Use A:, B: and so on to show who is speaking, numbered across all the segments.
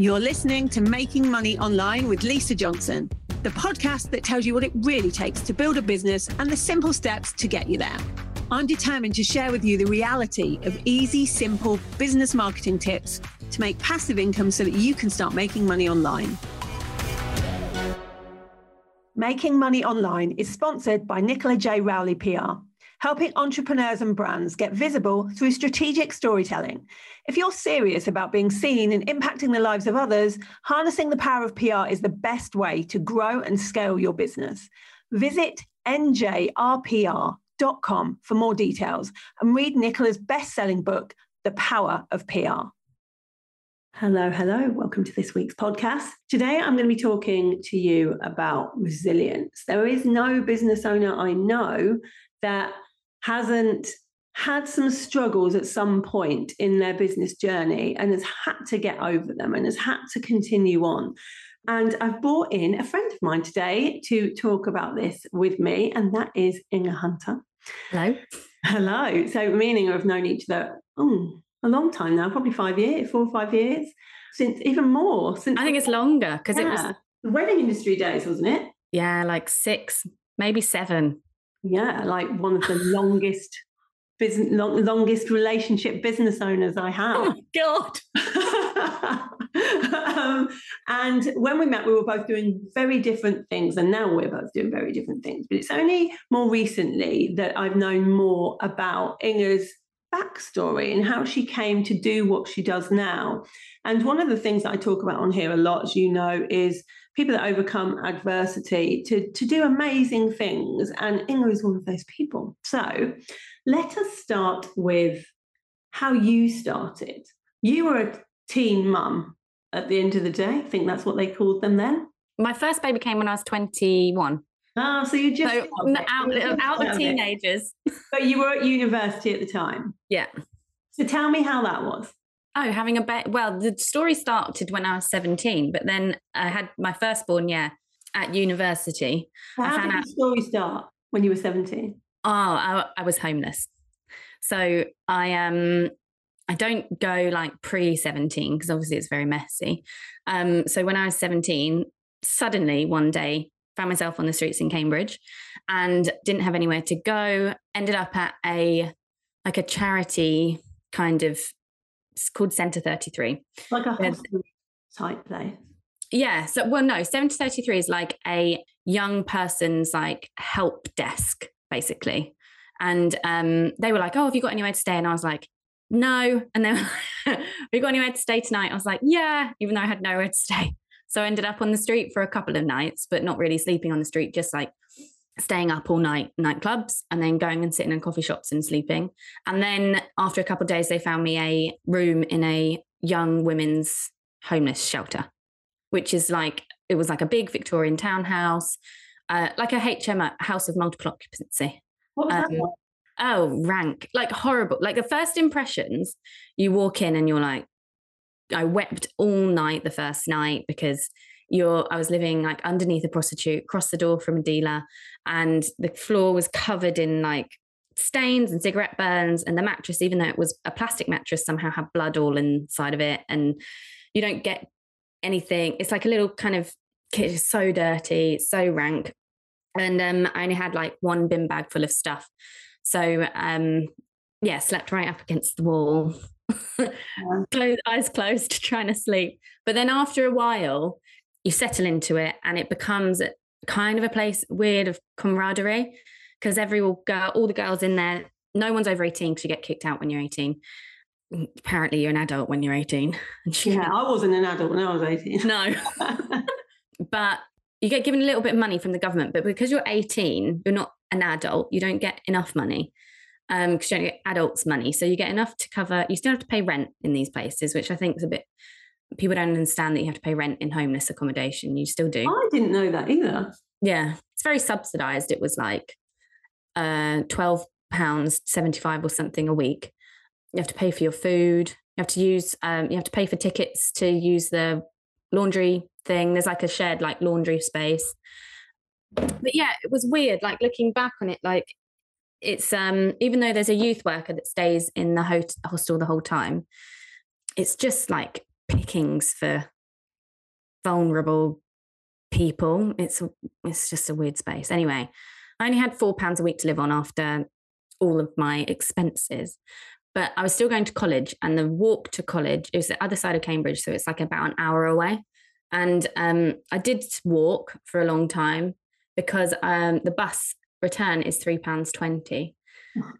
A: You're listening to Making Money Online with Lisa Johnson, the podcast that tells you what it really takes to build a business and the simple steps to get you there. I'm determined to share with you the reality of easy, simple business marketing tips to make passive income so that you can start making money online. Making Money Online is sponsored by Nicola J. Rowley PR helping entrepreneurs and brands get visible through strategic storytelling. If you're serious about being seen and impacting the lives of others, harnessing the power of PR is the best way to grow and scale your business. Visit njrpr.com for more details and read Nicola's best selling book, The Power of PR. Hello, hello. Welcome to this week's podcast. Today, I'm going to be talking to you about resilience. There is no business owner I know that hasn't had some struggles at some point in their business journey and has had to get over them and has had to continue on. And I've brought in a friend of mine today to talk about this with me, and that is Inge Hunter.
B: Hello.
A: Hello. So, meaning I've known each other oh, a long time now, probably five years, four or five years, since even more. Since
B: I think it's longer because yeah. it was
A: the wedding industry days, wasn't it?
B: Yeah, like six, maybe seven
A: yeah, like one of the longest business long, longest relationship business owners I have.
B: Oh
A: God. um, and when we met, we were both doing very different things, and now we're both doing very different things. But it's only more recently that I've known more about Inge's backstory and how she came to do what she does now. And one of the things that I talk about on here a lot, as you know, is people that overcome adversity to, to do amazing things. And Inge is one of those people. So let us start with how you started. You were a teen mum at the end of the day. I think that's what they called them then.
B: My first baby came when I was 21.
A: Ah, so you just
B: so out, out of teenagers.
A: But you were at university at the time.
B: Yeah.
A: So tell me how that was.
B: Oh, having a baby. Well, the story started when I was 17, but then I had my firstborn, yeah, at university.
A: How did out- the story start when you were 17?
B: Oh, I, I was homeless. So I um I don't go like pre 17 because obviously it's very messy. Um, so when I was 17, suddenly one day found myself on the streets in Cambridge and didn't have anywhere to go. Ended up at a like a charity kind of it's called Centre 33.
A: Like a hostel type place.
B: Yeah. So, well, no, Centre 33 is like a young person's like help desk, basically. And um, they were like, oh, have you got anywhere to stay? And I was like, no. And then, have you got anywhere to stay tonight? I was like, yeah, even though I had nowhere to stay. So I ended up on the street for a couple of nights, but not really sleeping on the street, just like staying up all night nightclubs and then going and sitting in coffee shops and sleeping. And then after a couple of days they found me a room in a young women's homeless shelter which is like it was like a big victorian townhouse uh, like a hm a house of multiple occupancy.
A: What was um, that
B: oh rank like horrible. Like the first impressions you walk in and you're like i wept all night the first night because you're I was living like underneath a prostitute, across the door from a dealer, and the floor was covered in like stains and cigarette burns, and the mattress, even though it was a plastic mattress, somehow had blood all inside of it, and you don't get anything. It's like a little kind of it's so dirty, so rank. And um, I only had like one bin bag full of stuff. So um, yeah, slept right up against the wall, closed, eyes closed, trying to sleep. But then after a while, you settle into it and it becomes kind of a place weird of camaraderie because every girl, all the girls in there, no one's over 18 because you get kicked out when you're 18. Apparently, you're an adult when you're 18.
A: yeah, I wasn't an adult when I was 18.
B: No. but you get given a little bit of money from the government, but because you're 18, you're not an adult, you don't get enough money because um, you don't get adults' money. So you get enough to cover, you still have to pay rent in these places, which I think is a bit people don't understand that you have to pay rent in homeless accommodation. You still do.
A: I didn't know that either.
B: Yeah, it's very subsidized. It was like uh, twelve pounds seventy five or something a week. You have to pay for your food. You have to use. Um, you have to pay for tickets to use the laundry thing. There's like a shared like laundry space. But yeah, it was weird. Like looking back on it, like it's um even though there's a youth worker that stays in the hostel the whole time, it's just like pickings for vulnerable people. It's it's just a weird space. Anyway, I only had four pounds a week to live on after all of my expenses. But I was still going to college, and the walk to college it was the other side of Cambridge, so it's like about an hour away. And um, I did walk for a long time because um, the bus return is three pounds twenty,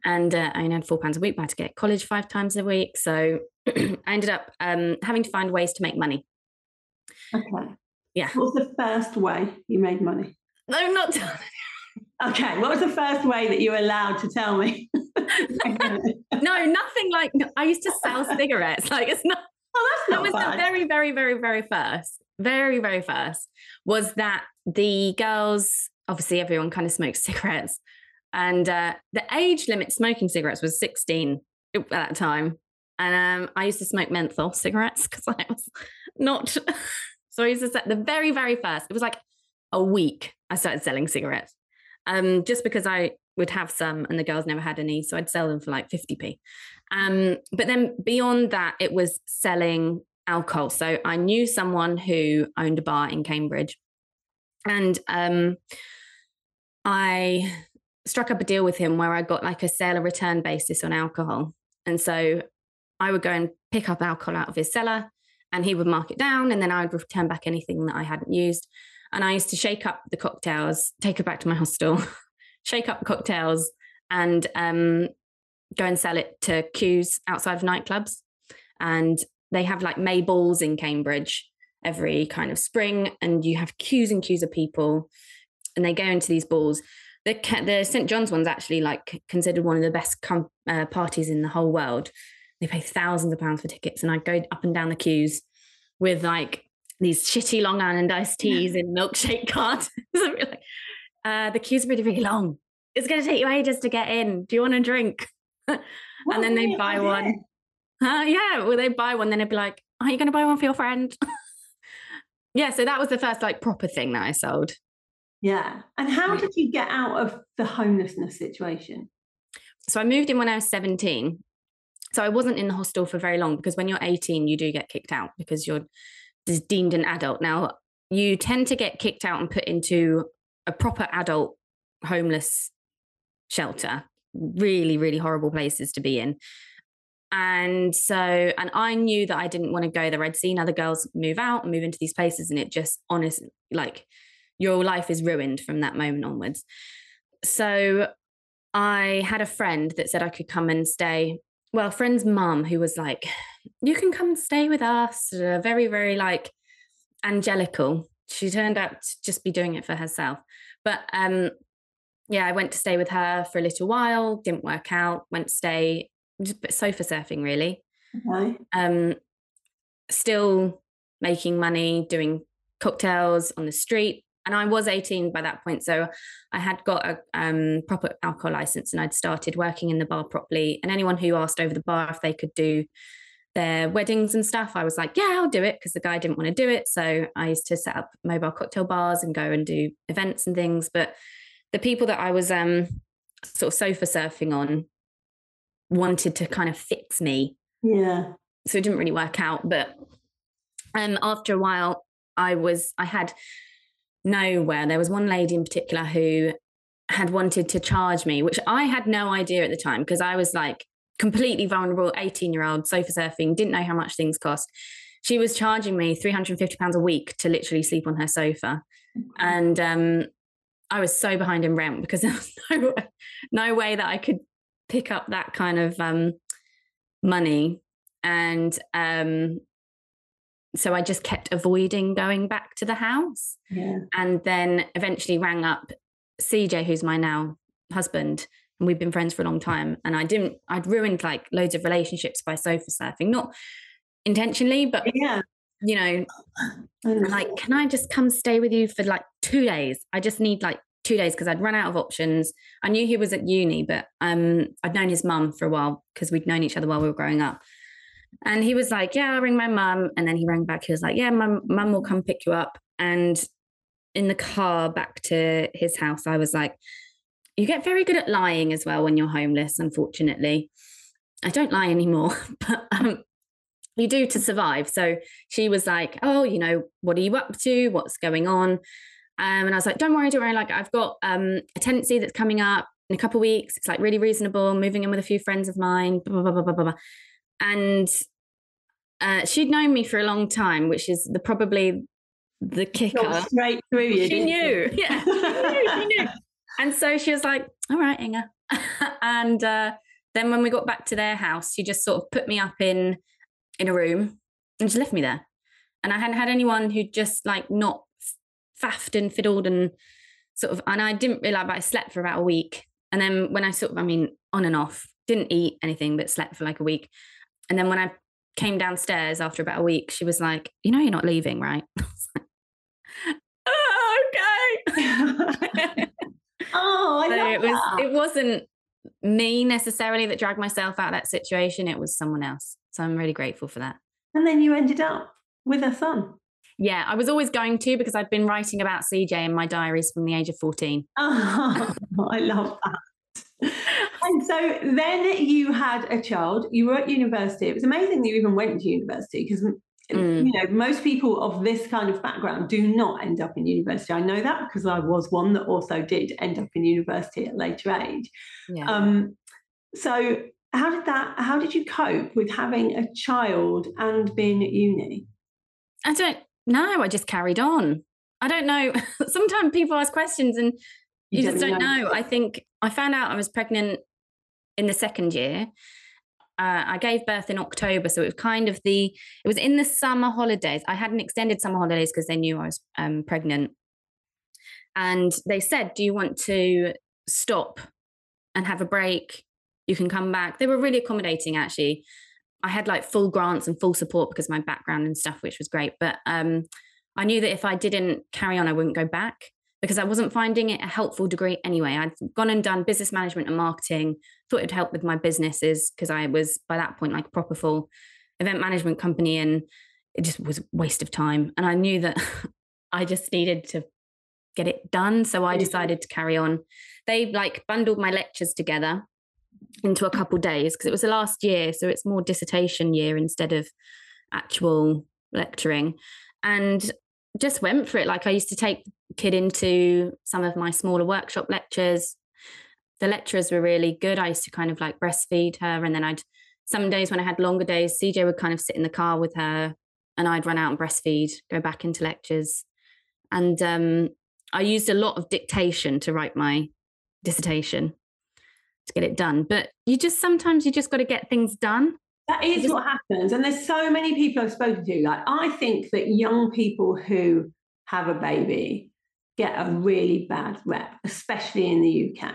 B: and uh, I only had four pounds a week. But I had to get college five times a week, so I ended up um, having to find ways to make money.
A: Okay.
B: Yeah.
A: What was the first way you made money?
B: No, not.
A: okay. What was the first way that you were allowed to tell me?
B: no, nothing like. I used to sell cigarettes. Like it's not.
A: Oh, that's
B: that was
A: bad.
B: the very, very, very, very first. Very, very first was that the girls. Obviously, everyone kind of smokes cigarettes, and uh, the age limit smoking cigarettes was sixteen at that time. And um, I used to smoke menthol cigarettes because I was not. so I used to set the very, very first. It was like a week. I started selling cigarettes, um, just because I would have some and the girls never had any, so I'd sell them for like fifty p. Um, but then beyond that, it was selling alcohol. So I knew someone who owned a bar in Cambridge, and um, I struck up a deal with him where I got like a sale and return basis on alcohol. And so I would go and pick up alcohol out of his cellar and he would mark it down and then I would return back anything that I hadn't used. And I used to shake up the cocktails, take it back to my hostel, shake up cocktails and um, go and sell it to queues outside of nightclubs. And they have like May balls in Cambridge every kind of spring, and you have queues and queues of people, and they go into these balls. The, the St John's one's actually like considered one of the best com- uh, parties in the whole world. They pay thousands of pounds for tickets, and I go up and down the queues with like these shitty Long Island iced teas in milkshake like, uh, the queue's are really, really long. It's going to take you ages to get in. Do you want a drink? and then they buy
A: idea.
B: one. Uh, yeah, well, they buy one, then they'd be like, "Are you going to buy one for your friend?" yeah, so that was the first like proper thing that I sold.
A: Yeah. And how did you get out of the homelessness situation?
B: So I moved in when I was seventeen. So I wasn't in the hostel for very long because when you're 18, you do get kicked out because you're deemed an adult. Now you tend to get kicked out and put into a proper adult homeless shelter. Really, really horrible places to be in. And so, and I knew that I didn't want to go there. I'd seen other girls move out and move into these places, and it just honestly, like, your life is ruined from that moment onwards. So, I had a friend that said I could come and stay. Well, friend's mum, who was like, You can come and stay with us. Very, very like angelical. She turned out to just be doing it for herself. But um, yeah, I went to stay with her for a little while, didn't work out, went to stay just sofa surfing really.
A: Okay.
B: Um, still making money, doing cocktails on the street. And I was 18 by that point. So I had got a um, proper alcohol license and I'd started working in the bar properly. And anyone who asked over the bar if they could do their weddings and stuff, I was like, yeah, I'll do it because the guy didn't want to do it. So I used to set up mobile cocktail bars and go and do events and things. But the people that I was um, sort of sofa surfing on wanted to kind of fix me.
A: Yeah.
B: So it didn't really work out. But um, after a while, I was, I had nowhere. There was one lady in particular who had wanted to charge me, which I had no idea at the time because I was like completely vulnerable, 18 year old, sofa surfing, didn't know how much things cost. She was charging me £350 a week to literally sleep on her sofa. And um, I was so behind in rent because there was no, no way that I could pick up that kind of um, money. And um, so I just kept avoiding going back to the house.
A: Yeah.
B: And then eventually rang up CJ, who's my now husband, and we've been friends for a long time. And I didn't, I'd ruined like loads of relationships by sofa surfing, not intentionally, but
A: Yeah.
B: you know, like, can I just come stay with you for like two days? I just need like two days because I'd run out of options. I knew he was at uni, but um, I'd known his mum for a while because we'd known each other while we were growing up. And he was like, Yeah, I'll ring my mum. And then he rang back. He was like, Yeah, my mum will come pick you up. And in the car back to his house, I was like, You get very good at lying as well when you're homeless, unfortunately. I don't lie anymore, but um, you do to survive. So she was like, "Oh, you know, what are you up to? What's going on?" Um, and I was like, "Don't worry, don't worry. Like, I've got um, a tenancy that's coming up in a couple of weeks. It's like really reasonable. Moving in with a few friends of mine. Blah blah blah blah blah." blah. And uh, she'd known me for a long time, which is the probably the kicker.
A: Straight through you.
B: She knew. She? Yeah, she knew. She knew. And so she was like, "All right, Inge." and uh, then when we got back to their house, she just sort of put me up in in a room and just left me there. And I hadn't had anyone who just like not faffed and fiddled and sort of, and I didn't realize, but I slept for about a week. And then when I sort of, I mean, on and off, didn't eat anything, but slept for like a week. And then when I came downstairs after about a week, she was like, You know, you're not leaving, right? Like, oh,
A: okay. oh, I so
B: it was,
A: that.
B: it wasn't me necessarily that dragged myself out of that situation, it was someone else. So I'm really grateful for that.
A: And then you ended up with a son.
B: Yeah, I was always going to because I'd been writing about CJ in my diaries from the age of 14.
A: Oh, I love that. And so then you had a child, you were at university. It was amazing that you even went to university because mm. you know most people of this kind of background do not end up in university. I know that because I was one that also did end up in university at a later age. Yeah. Um, so how did that how did you cope with having a child and being at uni
B: i don't know i just carried on i don't know sometimes people ask questions and you, you just don't know. know. i think i found out i was pregnant in the second year uh, I gave birth in October, so it was kind of the it was in the summer holidays. I hadn't extended summer holidays because they knew I was um, pregnant, and they said, "Do you want to stop and have a break you can come back. They were really accommodating actually. I had like full grants and full support because my background and stuff, which was great. But um, I knew that if I didn't carry on, I wouldn't go back because I wasn't finding it a helpful degree anyway. I'd gone and done business management and marketing, thought it'd help with my businesses because I was by that point like a proper full event management company and it just was a waste of time. And I knew that I just needed to get it done. So I decided to carry on. They like bundled my lectures together into a couple days because it was the last year so it's more dissertation year instead of actual lecturing and just went for it like i used to take kid into some of my smaller workshop lectures the lecturers were really good i used to kind of like breastfeed her and then i'd some days when i had longer days cj would kind of sit in the car with her and i'd run out and breastfeed go back into lectures and um, i used a lot of dictation to write my dissertation to get it done. But you just sometimes you just got to get things done.
A: That is just, what happens. And there's so many people I've spoken to. Like, I think that young people who have a baby get a really bad rep, especially in the UK,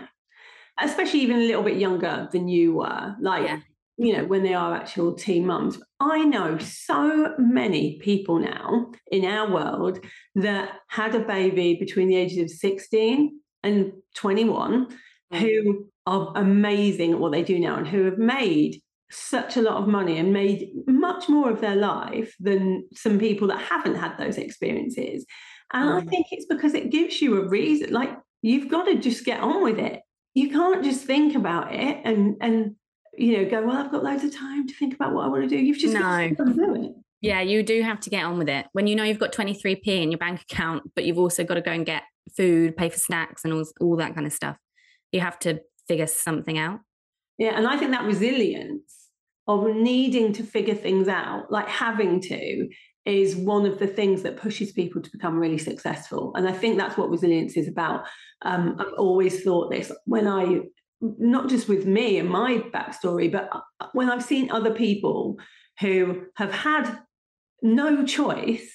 A: especially even a little bit younger than you were. Like, yeah. you know, when they are actual teen mums. I know so many people now in our world that had a baby between the ages of 16 and 21 mm. who are amazing at what they do now and who have made such a lot of money and made much more of their life than some people that haven't had those experiences. And. I um, think it's because it gives you a reason. Like you've got to just get on with it. You can't just think about it and and you know go, well, I've got loads of time to think about what I want to do. You've just no. got to do it.
B: Yeah, you do have to get on with it. When you know you've got 23p in your bank account, but you've also got to go and get food, pay for snacks and all, all that kind of stuff. You have to figure something out.
A: Yeah, and I think that resilience of needing to figure things out, like having to, is one of the things that pushes people to become really successful. And I think that's what resilience is about. Um, I've always thought this when I, not just with me and my backstory, but uh, when I've seen other people who have had no choice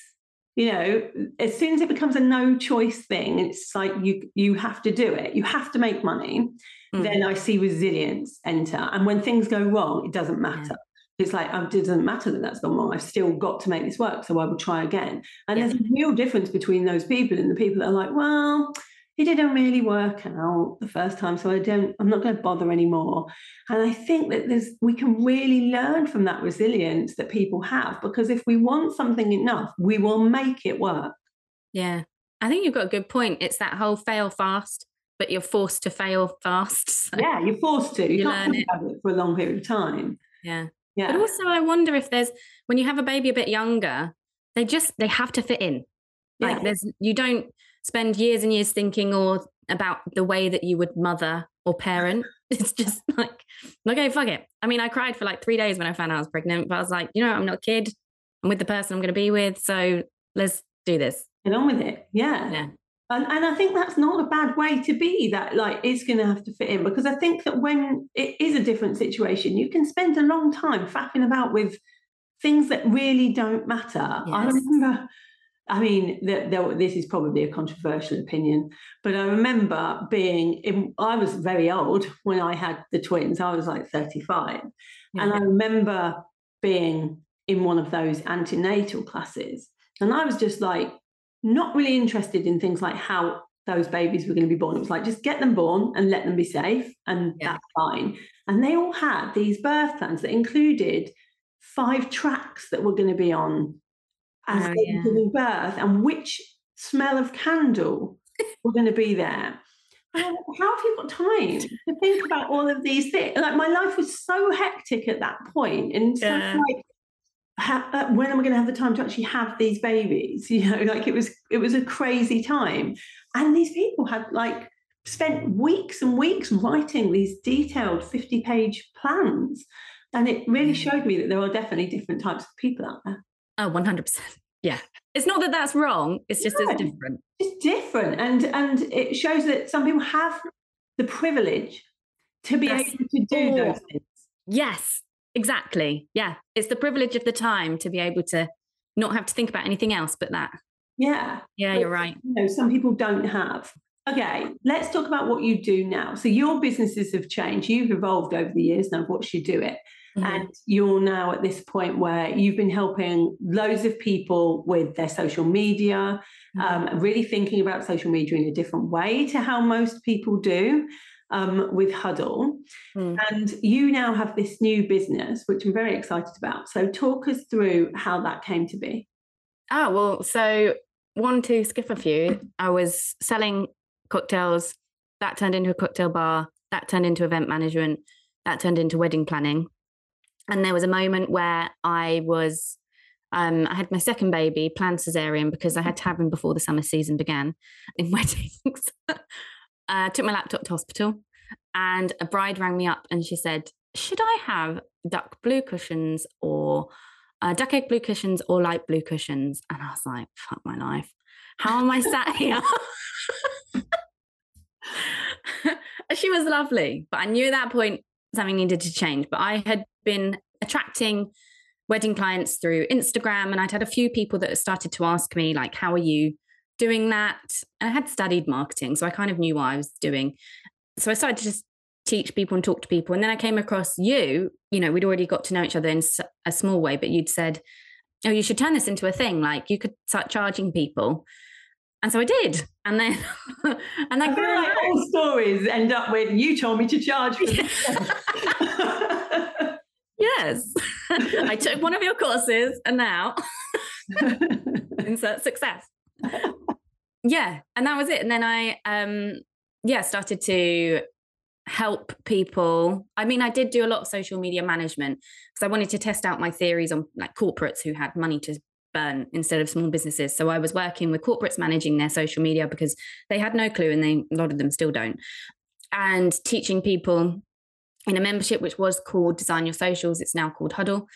A: you know as soon as it becomes a no choice thing it's like you you have to do it you have to make money mm. then I see resilience enter. And when things go wrong, it doesn't matter. It's like oh, it doesn't matter that that's gone wrong. I've still got to make this work, so I will try again. And yeah. there's a real difference between those people and the people that are like, well, it didn't really work out the first time, so I don't. I'm not going to bother anymore. And I think that there's we can really learn from that resilience that people have because if we want something enough, we will make it work.
B: Yeah, I think you've got a good point. It's that whole fail fast but you're forced to fail fast.
A: So yeah, you're forced to. You, you can't learn it. it. for a long period of time.
B: Yeah.
A: Yeah.
B: But also, I wonder if there's when you have a baby a bit younger, they just they have to fit in. Like
A: Yeah.
B: there's you don't spend years and years thinking or about the way that you would mother or parent. It's just like, okay, oh, fuck it. I mean, I cried for like three days when I found out I was pregnant, but I was like, you know, I'm not a kid. I'm with the person I'm going to be with, so let's do this.
A: Get on with it. Yeah.
B: Yeah.
A: And, and I think that's not a bad way to be that like it's going to have to fit in because I think that when it is a different situation, you can spend a long time faffing about with things that really don't matter. I remember, I mean, that there, this is probably a controversial opinion, but I remember being, in, I was very old when I had the twins. I was like 35. And I remember being in one of those antenatal classes. And I was just like, not really interested in things like how those babies were going to be born. It was like, just get them born and let them be safe, and
B: Yeah.
A: that's fine. And they all had these birth plans that included five tracks that were going to be on as
B: Oh,
A: they
B: yeah.
A: were giving birth and which smell of candle were going to be there. How have you got time to think about all of these things? Like my life was so hectic at that point, and so
B: Yeah.
A: like, uh, when am I going to have the time to actually have these babies? You know, like it was it was a crazy time, and these people had like spent weeks and weeks writing these detailed fifty page plans, and it really
B: Mm.
A: showed me that there are definitely different types of people out there.
B: Oh, 100%. Yeah. It's not that that's wrong. It's just
A: No.
B: it's different.
A: It's different, and and it shows that some people have the privilege to be
B: That's
A: able to do
B: all.
A: those things.
B: Yes, exactly. Yeah. It's the privilege of the time to be able to not have to think about anything else but that.
A: Yeah,
B: Yeah,
A: But,
B: you're right.
A: You know, some people don't have. Okay, let's talk about what you do now. So your businesses have changed. You've evolved over the years. Now, I've watched you do it.
B: Mhm.
A: And you're now at this point where you've been helping loads of people with their social media, um, really thinking about social media in a different way to how most people do um, with Huddle.
B: Mm.
A: And you now have this new business, which I'm very excited about. So talk us through how that came to be.
B: Oh, well, so one, to skip a few, I was selling cocktails. That turned into a cocktail bar. That turned into event management. That turned into wedding planning. And there was a moment where I was, um, I had my second baby, planned cesarean because I had to have him before the summer season began in weddings. Uh, took my laptop to hospital, and a bride rang me up and she said, Should I have duck blue cushions or uh, duck egg blue cushions or light blue cushions. And I was like, fuck my life. How am I sat here? she was lovely, but I knew at that point something needed to change. But I had been attracting wedding clients through Instagram, and I'd had a few people that started to ask me, like, how are you doing that? And I had studied marketing, so I kind of knew what I was doing. So I started to just teach people and talk to people. And then I came across you, you know, we'd already got to know each other in a small way, but you'd said, oh, you should turn this into a thing. Like you could start charging people. And so I did. And then, and
A: I
B: that
A: feel
B: grew.
A: like all stories end up with you told me to charge for
B: yes. I took one of your courses and now insert success. Yeah. And that was it. And then I, um, yeah, started to help people. I mean, I did do a lot of social media management because I wanted to test out my theories on like corporates who had money to burn instead of small businesses. So I was working with corporates managing their social media because they had no clue and they a lot of them still don't. And teaching people in a membership which was called Design Your Socials, it's now called Huddle.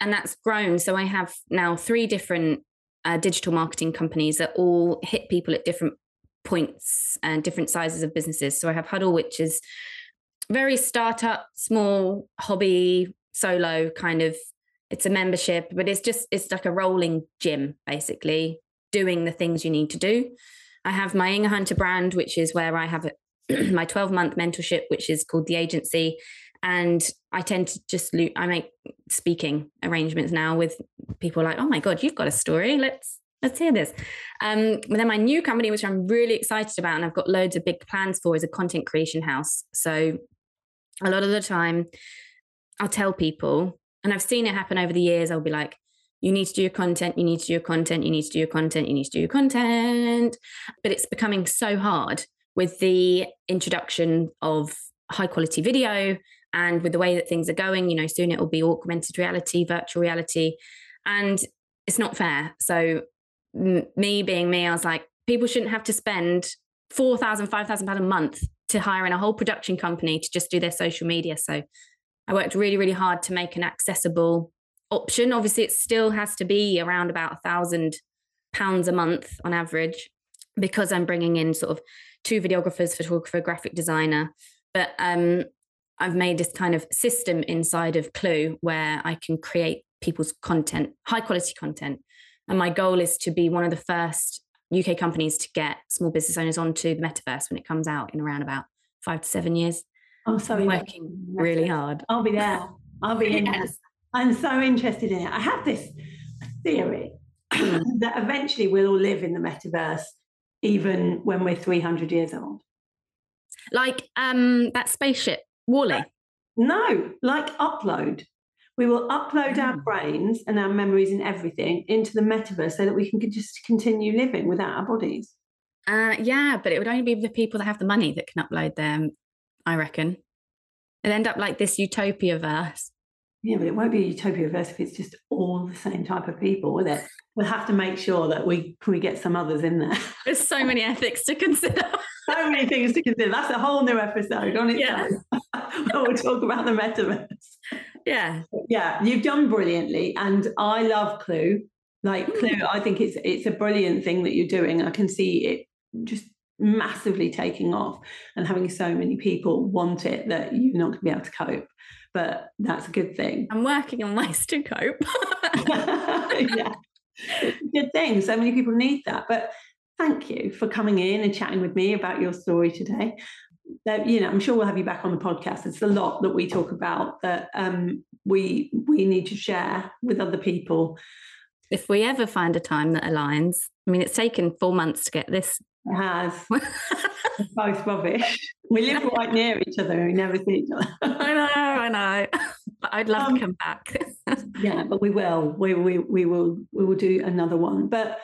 B: And that's grown. So I have now three different uh, digital marketing companies that all hit people at different points and different sizes of businesses. So I have Huddle, which is very startup, small, hobby, solo kind of. It's a membership, but it's just it's like a rolling gym, basically, doing the things you need to do. I have my Inge Hunter brand, which is where I have a, my 12 month mentorship, which is called the agency. And I tend to just lo- I make speaking arrangements now with people like, oh my God, you've got a story. Let's let's hear this. Um, but then my new company, which I'm really excited about, and I've got loads of big plans for, is a content creation house. So a lot of the time, I'll tell people, and I've seen it happen over the years. I'll be like, you need to do your content, you need to do your content, you need to do your content, you need to do your content. But it's becoming so hard with the introduction of high quality video And with the way that things are going, you know, soon it will be augmented reality, virtual reality. And it's not fair. So, m- me being me, I was like, people shouldn't have to spend 4,000, 5,000 pounds a month to hire in a whole production company to just do their social media. So, I worked really, really hard to make an accessible option. Obviously, it still has to be around about a thousand pounds a month on average because I'm bringing in sort of two videographers, photographer, graphic designer. But um, I've made this kind of system inside of Clue where I can create people's content, high quality content. And my goal is to be one of the first UK companies to get small business owners onto the metaverse when it comes out in around about five to seven years.
A: I'm sorry.
B: working really hard.
A: I'll be there. I'll be in yes. I'm so interested in it. I have this theory that eventually we'll all live in the metaverse, even when we're 300 years old.
B: Like um, that spaceship, WALL-E.
A: No, like upload. We will upload our mm. brains and our memories and everything into the metaverse so that we can just continue living without our bodies.
B: Uh, yeah, but it would only be the people that have the money that can upload them, I reckon. It'll end up like this utopia verse
A: yeah, but it won't be a utopia verse if it's just all the same type of people, will it? We'll have to make sure that we we get some others in there.
B: There's so many ethics to consider.
A: so many things to consider. That's a whole new episode on its yeah. own. we'll talk about the metaverse.
B: Yeah.
A: Yeah, you've done brilliantly. And I love Clue. Like mm. Clue, I think it's it's a brilliant thing that you're doing. I can see it just massively taking off and having so many people want it that you're not going to be able to cope but that's a good thing.
B: I'm working on ways to cope.
A: yeah, good thing. So many people need that. But thank you for coming in and chatting with me about your story today. That you know, I'm sure we'll have you back on the podcast. It's a lot that we talk about that um, we we need to share with other people.
B: If we ever find a time that aligns, I mean, it's taken four months to get this.
A: It has. both rubbish. We live right near each other we never see each other.
B: I know, I know. But I'd love um, to come back.
A: yeah, but we will. We, we we will we will do another one. But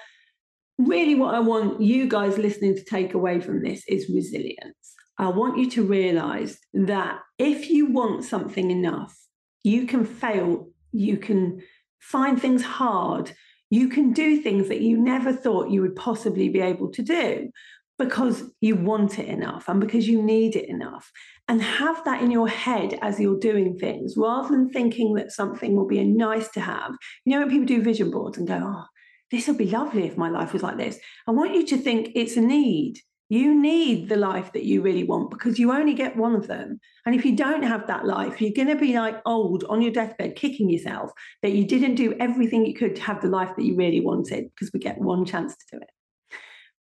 A: really what I want you guys listening to take away from this is resilience. I want you to realize that if you want something enough, you can fail, you can find things hard, you can do things that you never thought you would possibly be able to do because you want it enough and because you need it enough. And have that in your head as you're doing things rather than thinking that something will be a nice to have. You know, when people do vision boards and go, oh, this would be lovely if my life was like this. I want you to think it's a need. You need the life that you really want because you only get one of them. And if you don't have that life, you're going to be like old on your deathbed, kicking yourself that you didn't do everything you could to have the life that you really wanted because we get one chance to do it.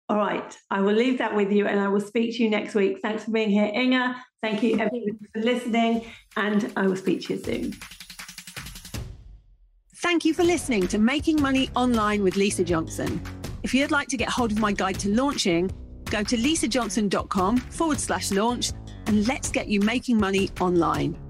A: All right, I will leave that with you and I will speak to you next week. Thanks for being here, Inge. Thank you for listening, and I will speak to you soon. Thank you for listening to Making Money Online with Lisa Johnson. If you'd like to get hold of my guide to launching, go to lisajohnson.com forward slash launch and let's get you making money online.